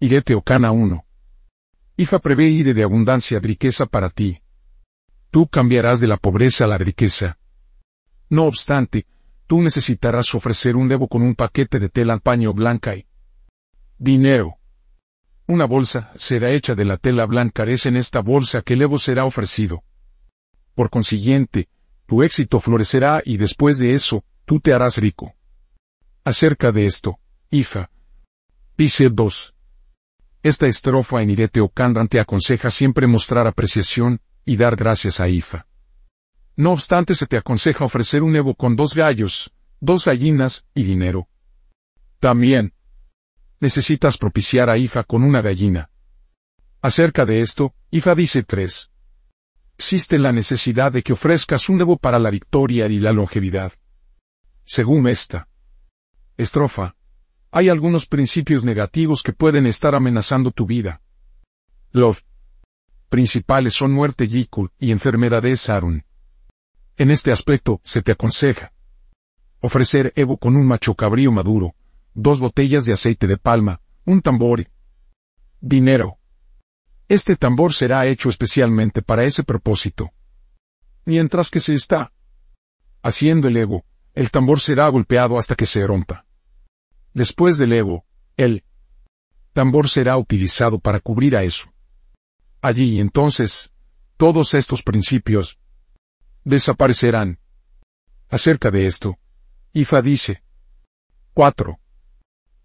Irete Ocana 1. Ifa prevé ire de abundancia riqueza para ti. Tú cambiarás de la pobreza a la riqueza. No obstante, tú necesitarás ofrecer un debo con un paquete de tela paño blanca y dinero. Una bolsa será hecha de la tela blanca, es en esta bolsa que el Evo será ofrecido. Por consiguiente, tu éxito florecerá y después de eso, tú te harás rico. Acerca de esto, Ifa. Dice 2. Esta estrofa en Irete Ocandan te aconseja siempre mostrar apreciación y dar gracias a Ifa. No obstante se te aconseja ofrecer un Evo con dos gallos, dos gallinas y dinero. También, necesitas propiciar a Ifa con una gallina. Acerca de esto, Ifa dice 3. Existe la necesidad de que ofrezcas un Evo para la victoria y la longevidad. Según esta estrofa, hay algunos principios negativos que pueden estar amenazando tu vida. Los principales son muerte Yikul y enfermedades Arun. En este aspecto, se te aconseja ofrecer Evo con un macho cabrío maduro, dos botellas de aceite de palma, un tambor y dinero. Este tambor será hecho especialmente para ese propósito. Mientras que se está haciendo el Evo, el tambor será golpeado hasta que se rompa. Después del Evo, el tambor será utilizado para cubrir a eso. Allí entonces, todos estos principios desaparecerán. Acerca de esto, Ifa dice 4.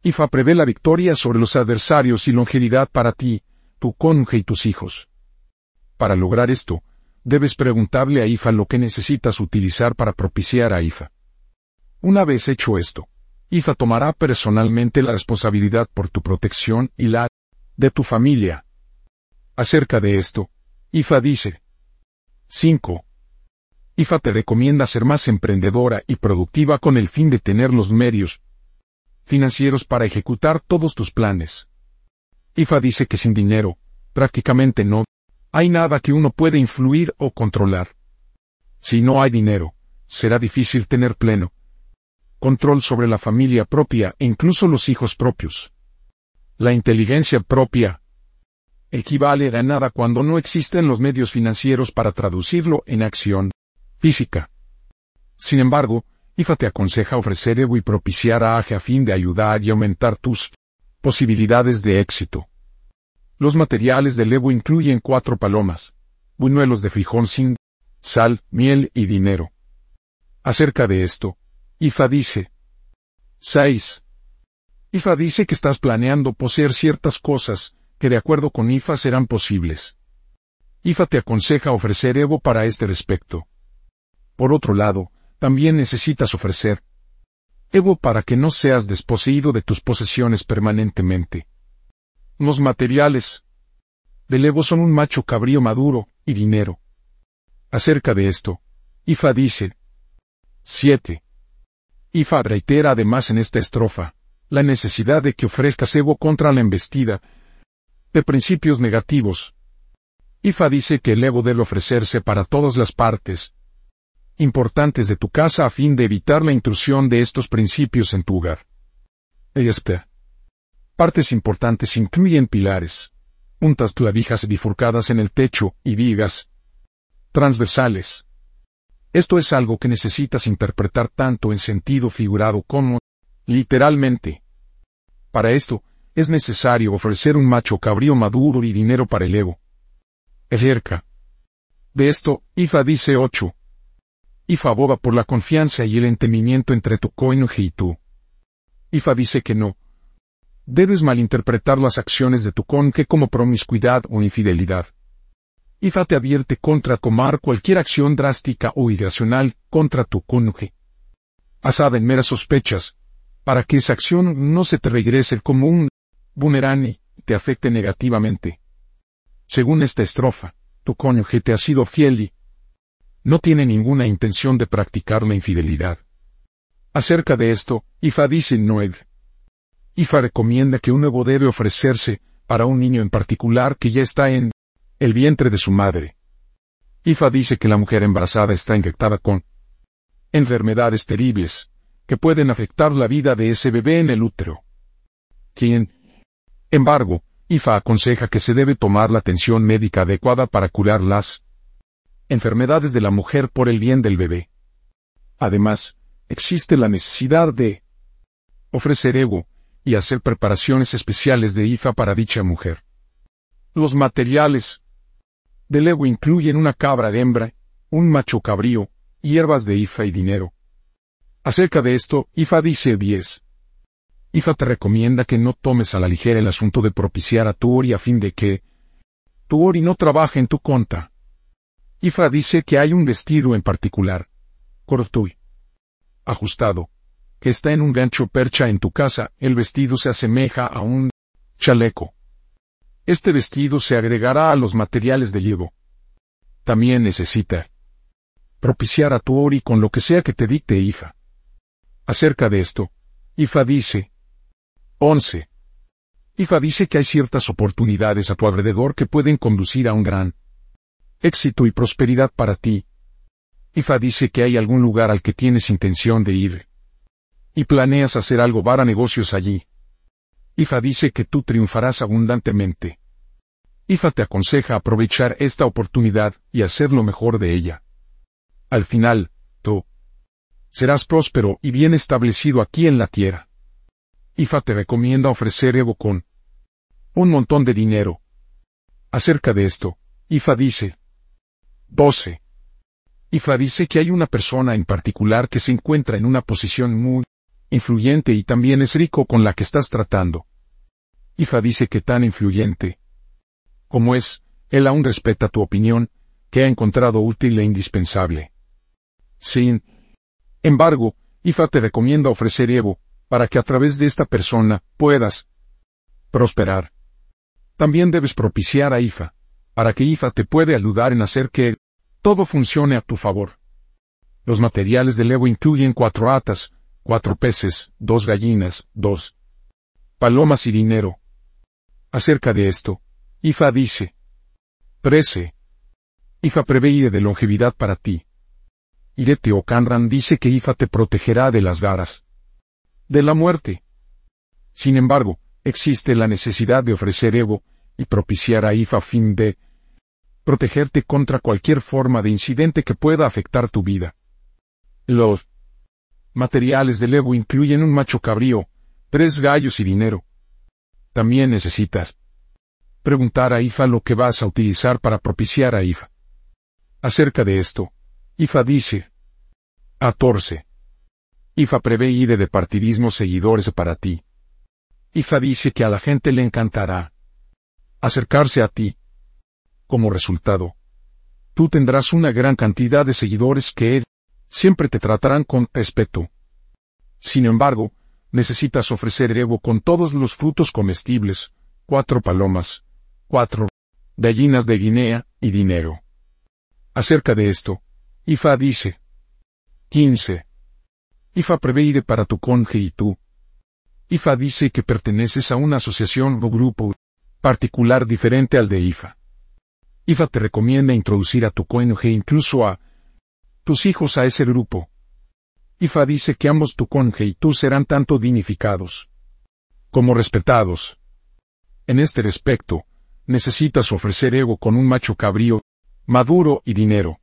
Ifa prevé la victoria sobre los adversarios y longevidad para ti, tu cónyuge y tus hijos. Para lograr esto, debes preguntarle a Ifa lo que necesitas utilizar para propiciar a Ifa. Una vez hecho esto, Ifa tomará personalmente la responsabilidad por tu protección y la de tu familia. Acerca de esto, Ifa dice 5. IFA te recomienda ser más emprendedora y productiva con el fin de tener los medios financieros para ejecutar todos tus planes. IFA dice que sin dinero, prácticamente no, hay nada que uno puede influir o controlar. Si no hay dinero, será difícil tener pleno control sobre la familia propia e incluso los hijos propios. La inteligencia propia equivale a nada cuando no existen los medios financieros para traducirlo en acción física. Sin embargo, IFA te aconseja ofrecer Evo y propiciar a AGE a fin de ayudar y aumentar tus posibilidades de éxito. Los materiales del Evo incluyen cuatro palomas, buñuelos de frijol sin sal, miel y dinero. Acerca de esto, IFA dice 6. IFA dice que estás planeando poseer ciertas cosas que de acuerdo con IFA serán posibles. IFA te aconseja ofrecer Evo para este respecto. Por otro lado, también necesitas ofrecer Evo para que no seas desposeído de tus posesiones permanentemente. Los materiales del Evo son un macho cabrío maduro y dinero. Acerca de esto, Ifa dice 7. Ifa reitera además en esta estrofa la necesidad de que ofrezcas Evo contra la embestida de principios negativos. Ifa dice que el Evo debe ofrecerse para todas las partes, importantes de tu casa a fin de evitar la intrusión de estos principios en tu hogar. ESP. Partes importantes incluyen pilares, puntas clavijas bifurcadas en el techo y vigas transversales. Esto es algo que necesitas interpretar tanto en sentido figurado como literalmente. Para esto, es necesario ofrecer un macho cabrío maduro y dinero para el Evo. Ejerca. De esto, Ifa dice 8 Ifa aboga por la confianza y el entendimiento entre tu cónyuge y tú. Ifa dice que no. Debes malinterpretar las acciones de tu cónyuge como promiscuidad o infidelidad. Ifa te advierte contra tomar cualquier acción drástica o irracional contra tu cónyuge. Asada en meras sospechas, para que esa acción no se te regrese como un boomerang te afecte negativamente. Según esta estrofa, tu cónyuge te ha sido fiel y, no tiene ninguna intención de practicar la infidelidad. Acerca de esto, Ifa dice Noed. Ifa recomienda que un nuevo debe ofrecerse para un niño en particular que ya está en el vientre de su madre. Ifa dice que la mujer embarazada está infectada con enfermedades terribles que pueden afectar la vida de ese bebé en el útero. Quien embargo, IFA aconseja que se debe tomar la atención médica adecuada para curar las enfermedades de la mujer por el bien del bebé. Además, existe la necesidad de ofrecer ego y hacer preparaciones especiales de IFA para dicha mujer. Los materiales del ego incluyen una cabra de hembra, un macho cabrío, hierbas de IFA y dinero. Acerca de esto, IFA dice 10. IFA te recomienda que no tomes a la ligera el asunto de propiciar a tu Ori a fin de que tu Ori no trabaje en tu conta. IFA dice que hay un vestido en particular, cortui, ajustado, que está en un gancho percha en tu casa, el vestido se asemeja a un chaleco. Este vestido se agregará a los materiales de llevo. También necesita propiciar a tu Ori con lo que sea que te dicte IFA. Acerca de esto, IFA dice, 11. IFA dice que hay ciertas oportunidades a tu alrededor que pueden conducir a un gran éxito y prosperidad para ti. IFA dice que hay algún lugar al que tienes intención de ir. Y planeas hacer algo para negocios allí. IFA dice que tú triunfarás abundantemente. IFA te aconseja aprovechar esta oportunidad y hacer lo mejor de ella. Al final, tú serás próspero y bien establecido aquí en la tierra. IFA te recomienda ofrecer Evo con un montón de dinero. Acerca de esto, IFA dice 12. IFA dice que hay una persona en particular que se encuentra en una posición muy influyente y también es rico con la que estás tratando. IFA dice que tan influyente como es, él aún respeta tu opinión, que ha encontrado útil e indispensable. Sin embargo, IFA te recomienda ofrecer Evo, para que a través de esta persona puedas prosperar. También debes propiciar a IFA, para que IFA te puede ayudar en hacer que todo funcione a tu favor. Los materiales del Evo incluyen cuatro atas, cuatro peces, dos gallinas, dos palomas y dinero. Acerca de esto, IFA dice 13. IFA prevé de longevidad para ti. Irete o Canran dice que IFA te protegerá de las garas de la muerte. Sin embargo, existe la necesidad de ofrecer Evo y propiciar a IFA a fin de protegerte contra cualquier forma de incidente que pueda afectar tu vida. Los materiales del Evo incluyen un macho cabrío, tres gallos y dinero. También necesitas preguntar a IFA lo que vas a utilizar para propiciar a IFA. Acerca de esto, IFA dice 14. IFA prevé ir de partidismo seguidores para ti. IFA dice que a la gente le encantará acercarse a ti. Como resultado, tú tendrás una gran cantidad de seguidores que siempre te tratarán con respeto. Sin embargo, necesitas ofrecer Evo con todos los frutos comestibles, cuatro palomas, cuatro gallinas de Guinea y dinero. Acerca de esto, IFA dice 15. IFA preveire para tu conje y tú. IFA dice que perteneces a una asociación o grupo particular diferente al de IFA. IFA te recomienda introducir a tu cónyuge incluso a tus hijos a ese grupo. IFA dice que ambos tu conje y tú serán tanto dignificados como respetados. En este respecto, necesitas ofrecer ego con un macho cabrío, maduro y dinero.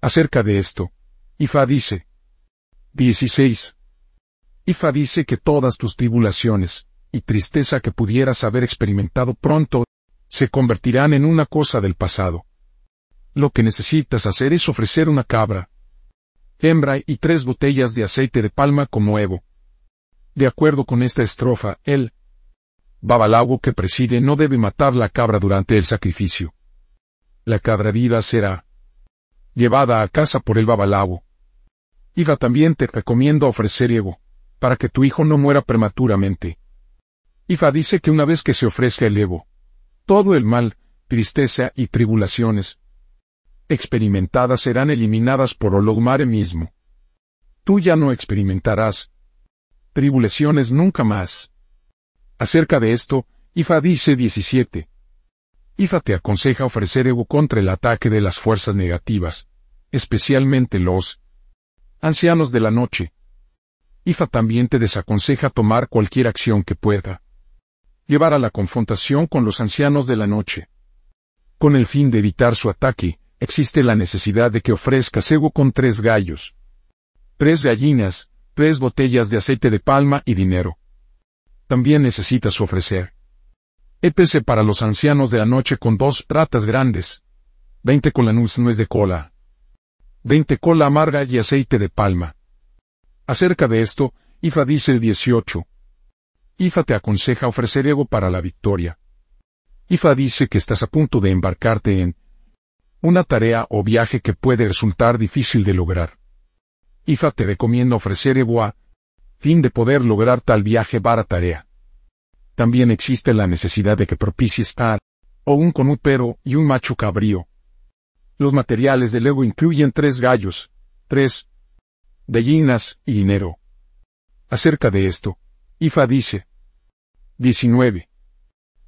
Acerca de esto, IFA dice, 16. Ifa dice que todas tus tribulaciones y tristeza que pudieras haber experimentado pronto se convertirán en una cosa del pasado. Lo que necesitas hacer es ofrecer una cabra, hembra y tres botellas de aceite de palma como Evo. De acuerdo con esta estrofa, el babalago que preside no debe matar la cabra durante el sacrificio. La cabra viva será llevada a casa por el babalago. Iva también te recomiendo ofrecer Evo, para que tu hijo no muera prematuramente. Ifa dice que una vez que se ofrezca el Evo, todo el mal, tristeza y tribulaciones experimentadas serán eliminadas por Ologmare mismo. Tú ya no experimentarás tribulaciones nunca más. Acerca de esto, Ifa dice 17. Ifa te aconseja ofrecer Evo contra el ataque de las fuerzas negativas, especialmente los ancianos de la noche. IFA también te desaconseja tomar cualquier acción que pueda llevar a la confrontación con los ancianos de la noche. Con el fin de evitar su ataque, existe la necesidad de que ofrezcas ego con tres gallos, tres gallinas, tres botellas de aceite de palma y dinero. También necesitas ofrecer EPC para los ancianos de la noche con dos ratas grandes, veinte la nuez de cola, veinte cola amarga y aceite de palma. Acerca de esto, Ifa dice el 18. Ifa te aconseja ofrecer ego para la victoria. Ifa dice que estás a punto de embarcarte en una tarea o viaje que puede resultar difícil de lograr. Ifa te recomienda ofrecer ego a fin de poder lograr tal viaje para tarea. También existe la necesidad de que propicies tal o un conupero y un macho cabrío. Los materiales del ego incluyen tres gallos, tres gallinas y dinero. Acerca de esto, Ifa dice. 19.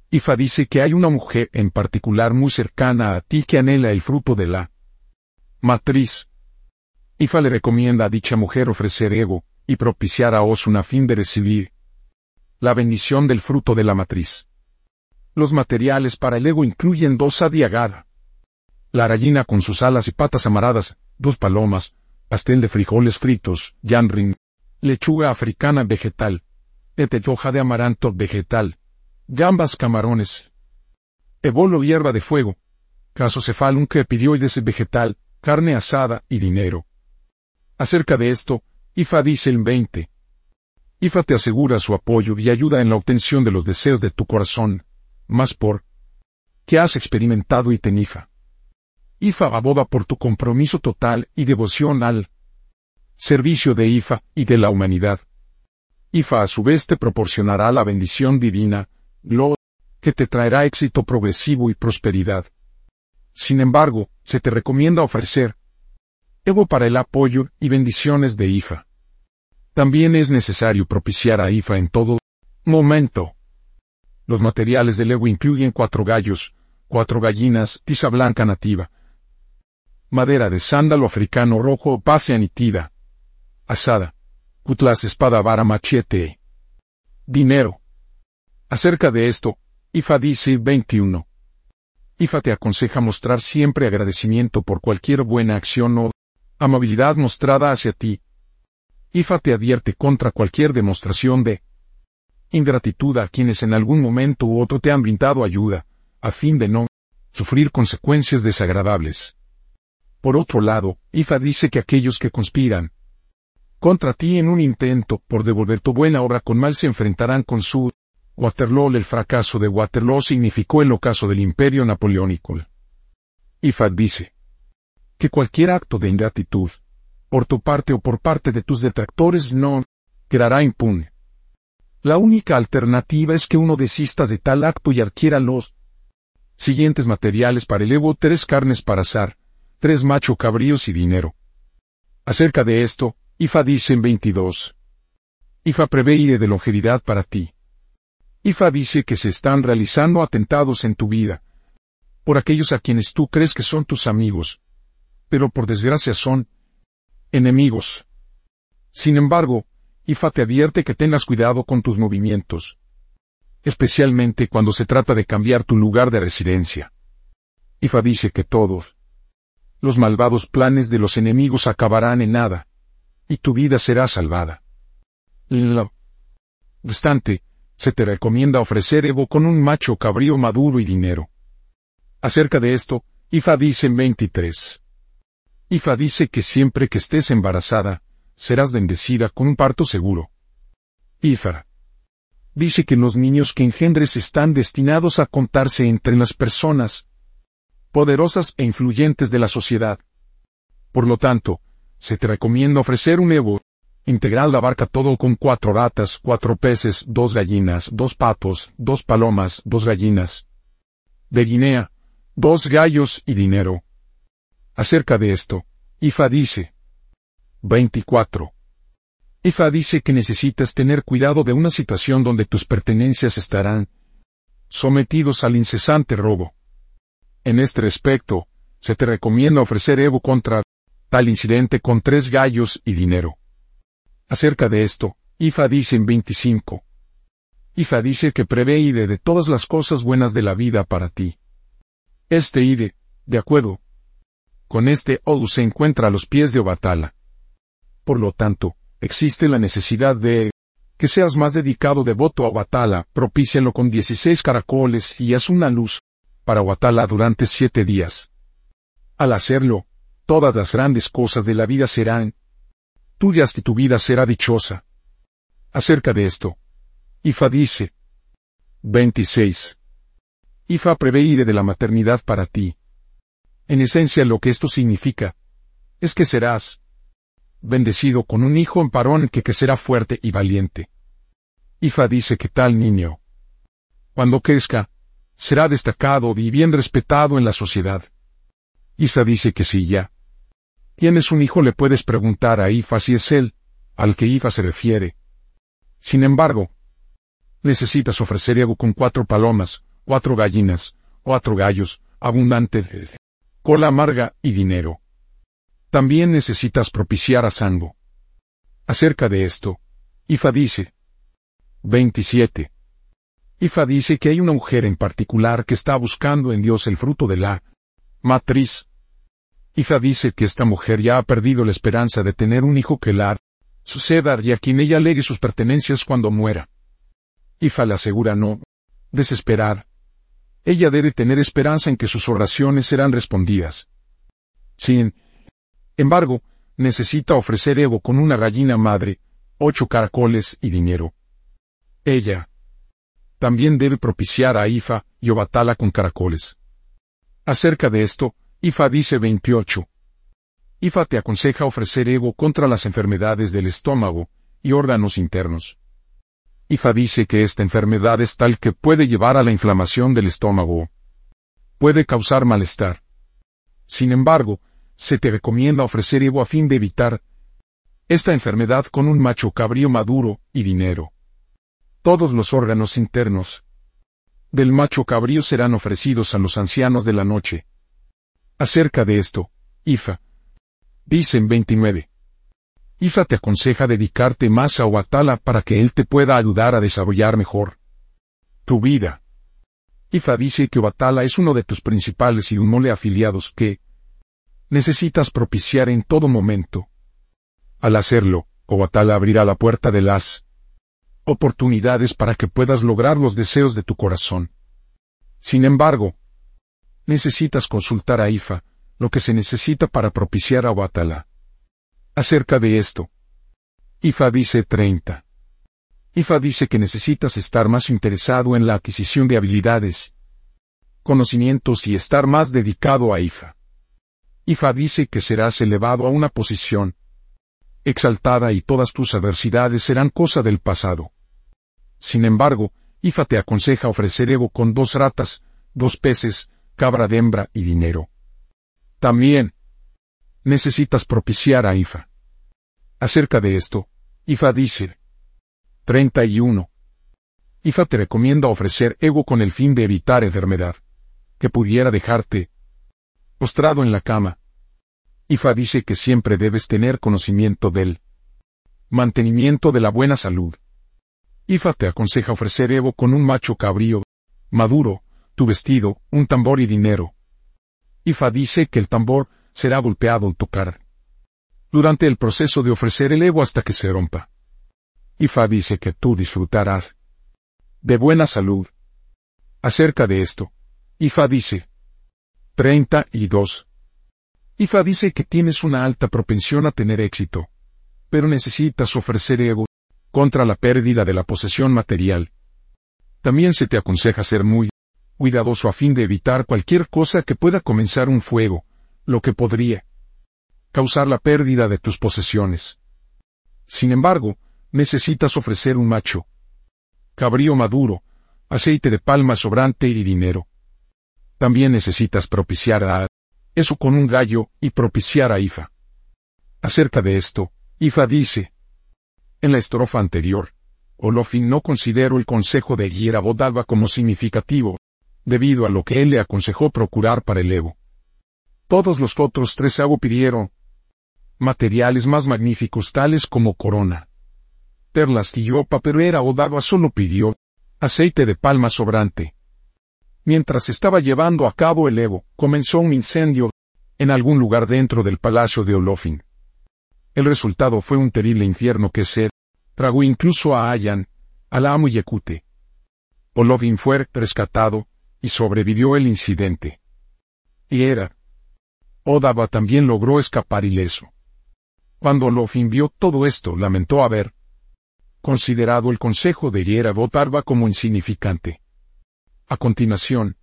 Ifa dice que hay una mujer en particular muy cercana a ti que anhela el fruto de la matriz. Ifa le recomienda a dicha mujer ofrecer ego y propiciar a Osun a fin de recibir la bendición del fruto de la matriz. Los materiales para el ego incluyen dos adiagada, la gallina con sus alas y patas amaradas, dos palomas, pastel de frijoles fritos, yanrin, lechuga africana vegetal, hoja de amaranto vegetal, gambas camarones, ebolo hierba de fuego, casocefalum crepidioides vegetal, carne asada y dinero. Acerca de esto, IFA dice el 20. IFA te asegura su apoyo y ayuda en la obtención de los deseos de tu corazón, más por que has experimentado y tenifa. IFA aboga por tu compromiso total y devoción al servicio de IFA y de la humanidad. IFA a su vez te proporcionará la bendición divina, lo que te traerá éxito progresivo y prosperidad. Sin embargo, se te recomienda ofrecer ego para el apoyo y bendiciones de IFA. También es necesario propiciar a IFA en todo momento. Los materiales del ego incluyen cuatro gallos, cuatro gallinas, tiza blanca nativa, madera de sándalo africano rojo pacia nitida, asada, cutlas espada vara machete. Dinero. Acerca de esto, IFA dice 21. IFA te aconseja mostrar siempre agradecimiento por cualquier buena acción o amabilidad mostrada hacia ti. IFA te advierte contra cualquier demostración de ingratitud a quienes en algún momento u otro te han brindado ayuda, a fin de no sufrir consecuencias desagradables. Por otro lado, IFA dice que aquellos que conspiran contra ti en un intento por devolver tu buena obra con mal se enfrentarán con su Waterloo. El fracaso de Waterloo significó el ocaso del imperio napoleónico. IFA dice que cualquier acto de ingratitud, por tu parte o por parte de tus detractores no quedará impune. La única alternativa es que uno desista de tal acto y adquiera los siguientes materiales para el Evo tres carnes para azar, tres macho cabríos y dinero. Acerca de esto, Ifa dice en 22. Ifa prevé de longevidad para ti. Ifa dice que se están realizando atentados en tu vida. Por aquellos a quienes tú crees que son tus amigos. Pero por desgracia son enemigos. Sin embargo, Ifa te advierte que tengas cuidado con tus movimientos. Especialmente cuando se trata de cambiar tu lugar de residencia. Ifa dice que todos, los malvados planes de los enemigos acabarán en nada, y tu vida será salvada. Lo se te recomienda ofrecer Evo con un macho cabrío maduro y dinero. Acerca de esto, Ifa dice en 23. Ifa dice que siempre que estés embarazada, serás bendecida con un parto seguro. Ifa dice que los niños que engendres están destinados a contarse entre las personas poderosas e influyentes de la sociedad. Por lo tanto, se te recomienda ofrecer un Evo integral abarca todo con cuatro ratas, cuatro peces, dos gallinas, dos patos, dos palomas, dos gallinas de Guinea, dos gallos y dinero. Acerca de esto, Ifa dice 24. Ifa dice que necesitas tener cuidado de una situación donde tus pertenencias estarán sometidos al incesante robo. En este respecto, se te recomienda ofrecer Evo contra tal incidente con tres gallos y dinero. Acerca de esto, Ifa dice en 25. Ifa dice que prevé Ide de todas las cosas buenas de la vida para ti. Este Ide, de acuerdo. Con este Odu se encuentra a los pies de Obatala. Por lo tanto, existe la necesidad de que seas más dedicado devoto a Obatala, propícialo con 16 caracoles y haz una luz para Obatala durante siete días. Al hacerlo, todas las grandes cosas de la vida serán tuyas y tu vida será dichosa. Acerca de esto, Ifa dice. 26. Ifa preveire de la maternidad para ti. En esencia lo que esto significa, es que serás bendecido con un hijo en parón que, que será fuerte y valiente. Ifa dice que tal niño, cuando crezca, será destacado y bien respetado en la sociedad. Ifa dice que si ya tienes un hijo le puedes preguntar a Ifa si es él, al que Ifa se refiere. Sin embargo, necesitas ofrecer ego con cuatro palomas, cuatro gallinas, cuatro gallos, abundante cola amarga y dinero. También necesitas propiciar a Sango. Acerca de esto, Ifa dice. 27. Ifa dice que hay una mujer en particular que está buscando en Dios el fruto de la matriz. Ifa dice que esta mujer ya ha perdido la esperanza de tener un hijo que la suceda y a quien ella legue sus pertenencias cuando muera. Ifa le asegura no desesperar. Ella debe tener esperanza en que sus oraciones serán respondidas. Sin embargo, necesita ofrecer ego con una gallina madre, ocho caracoles y dinero. Ella también debe propiciar a Ifa y Obatala con caracoles. Acerca de esto, Ifa dice 28. Ifa te aconseja ofrecer ego contra las enfermedades del estómago y órganos internos. Ifa dice que esta enfermedad es tal que puede llevar a la inflamación del estómago. Puede causar malestar. Sin embargo, se te recomienda ofrecer ego a fin de evitar esta enfermedad con un macho cabrío maduro y dinero. Todos los órganos internos del macho cabrío serán ofrecidos a los ancianos de la noche. Acerca de esto, Ifa. Dicen 29. Ifa te aconseja dedicarte más a Obatala para que él te pueda ayudar a desarrollar mejor tu vida. Ifa dice que Obatala es uno de tus principales y un mole afiliados que necesitas propiciar en todo momento. Al hacerlo, Obatala abrirá la puerta de las oportunidades para que puedas lograr los deseos de tu corazón. Sin embargo, necesitas consultar a Ifa, lo que se necesita para propiciar a Obatala. Acerca de esto. IFA dice 30. IFA dice que necesitas estar más interesado en la adquisición de habilidades, conocimientos y estar más dedicado a IFA. IFA dice que serás elevado a una posición exaltada y todas tus adversidades serán cosa del pasado. Sin embargo, IFA te aconseja ofrecer ego con dos ratas, dos peces, cabra de hembra y dinero. También, necesitas propiciar a Ifa. Acerca de esto, Ifa dice 31. Ifa te recomienda ofrecer ego con el fin de evitar enfermedad, que pudiera dejarte postrado en la cama. Ifa dice que siempre debes tener conocimiento del mantenimiento de la buena salud. Ifa te aconseja ofrecer ego con un macho cabrío, maduro, tu vestido, un tambor y dinero. Ifa dice que el tambor será golpeado al tocar. Durante el proceso de ofrecer el ego hasta que se rompa. Ifa dice que tú disfrutarás de buena salud. Acerca de esto, Ifa dice 32. Ifa dice que tienes una alta propensión a tener éxito, pero necesitas ofrecer ego contra la pérdida de la posesión material. También se te aconseja ser muy cuidadoso a fin de evitar cualquier cosa que pueda comenzar un fuego, lo que podría causar la pérdida de tus posesiones. Sin embargo, necesitas ofrecer un macho, cabrío maduro, aceite de palma sobrante y dinero. También necesitas propiciar a eso con un gallo y propiciar a Ifa. Acerca de esto, Ifa dice, en la estrofa anterior, Olofin no considero el consejo de Hierabodalba como significativo, debido a lo que él le aconsejó procurar para el Evo. Todos los otros tres Ago pidieron materiales más magníficos tales como corona, perlas yopa, pero era Odagua solo pidió Aceite de palma sobrante. Mientras estaba llevando a cabo el Evo, comenzó un incendio en algún lugar dentro del palacio de Olofin. El resultado fue un terrible infierno que se tragó incluso a Ayan, al amo y Yekute. Olofin fue rescatado, y sobrevivió el incidente. Y era. Odaba también logró escapar ileso. Cuando Olofin vio todo esto, lamentó haber considerado el consejo de Yera Botarba como insignificante. A continuación,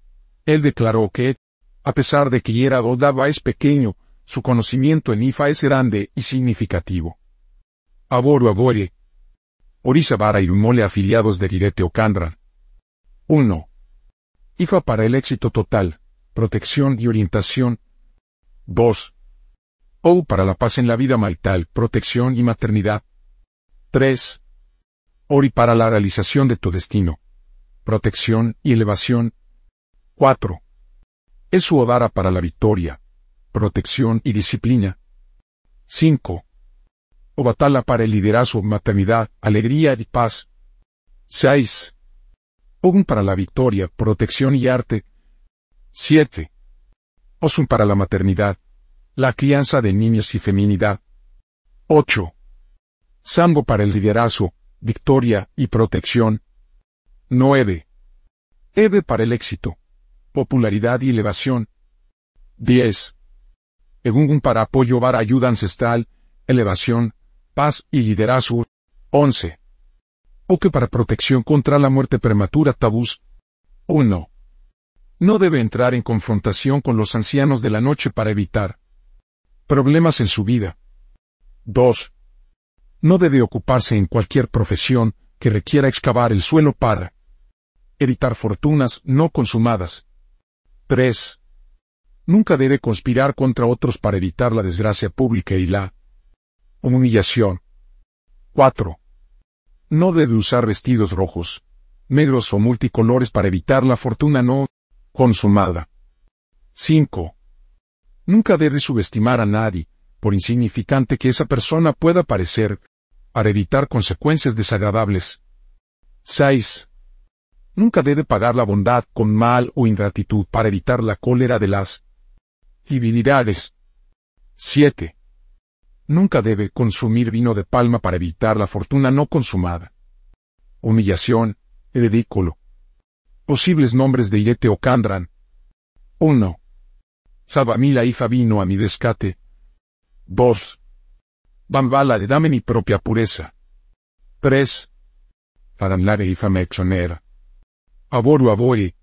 él declaró que, a pesar de que Yera Odaba es pequeño, su conocimiento en Ifa es grande y significativo. Aboru Abore. Orizabara y Umole afiliados de Girete Okandra. 1. IFA para el éxito total, protección y orientación. 2. OU para la paz en la vida marital, protección y maternidad. 3. ORI para la realización de tu destino, protección y elevación. 4. Es su Odara para la victoria, protección y disciplina. 5. Obatala para el liderazgo, maternidad, alegría y paz. 6. Ogun para la victoria, protección y arte. 7. Osun para la maternidad, la crianza de niños y feminidad. 8. Sambo para el liderazgo, victoria y protección. 9. Eve para el éxito, popularidad y elevación. 10. Egungun para apoyo para ayuda ancestral, elevación, paz y liderazgo. 11. Oke para protección contra la muerte prematura tabús. 1. No debe entrar en confrontación con los ancianos de la noche para evitar problemas en su vida. 2 no debe ocuparse en cualquier profesión que requiera excavar el suelo para evitar fortunas no consumadas. 3. Nunca debe conspirar contra otros para evitar la desgracia pública y la humillación. 4. No debe usar vestidos rojos, negros o multicolores para evitar la fortuna no consumada. 5. Nunca debe subestimar a nadie, por insignificante que esa persona pueda parecer, para evitar consecuencias desagradables. 6. Nunca debe pagar la bondad con mal o ingratitud para evitar la cólera de las divinidades. 7. Nunca debe consumir vino de palma para evitar la fortuna no consumada. Humillación, ridículo. Posibles nombres de Irete o Kandran. 1. Sabamila y vino a mi descate. 2. Bambala de dame mi propia pureza. 3. Faramlare y famexonera. Aboru abori,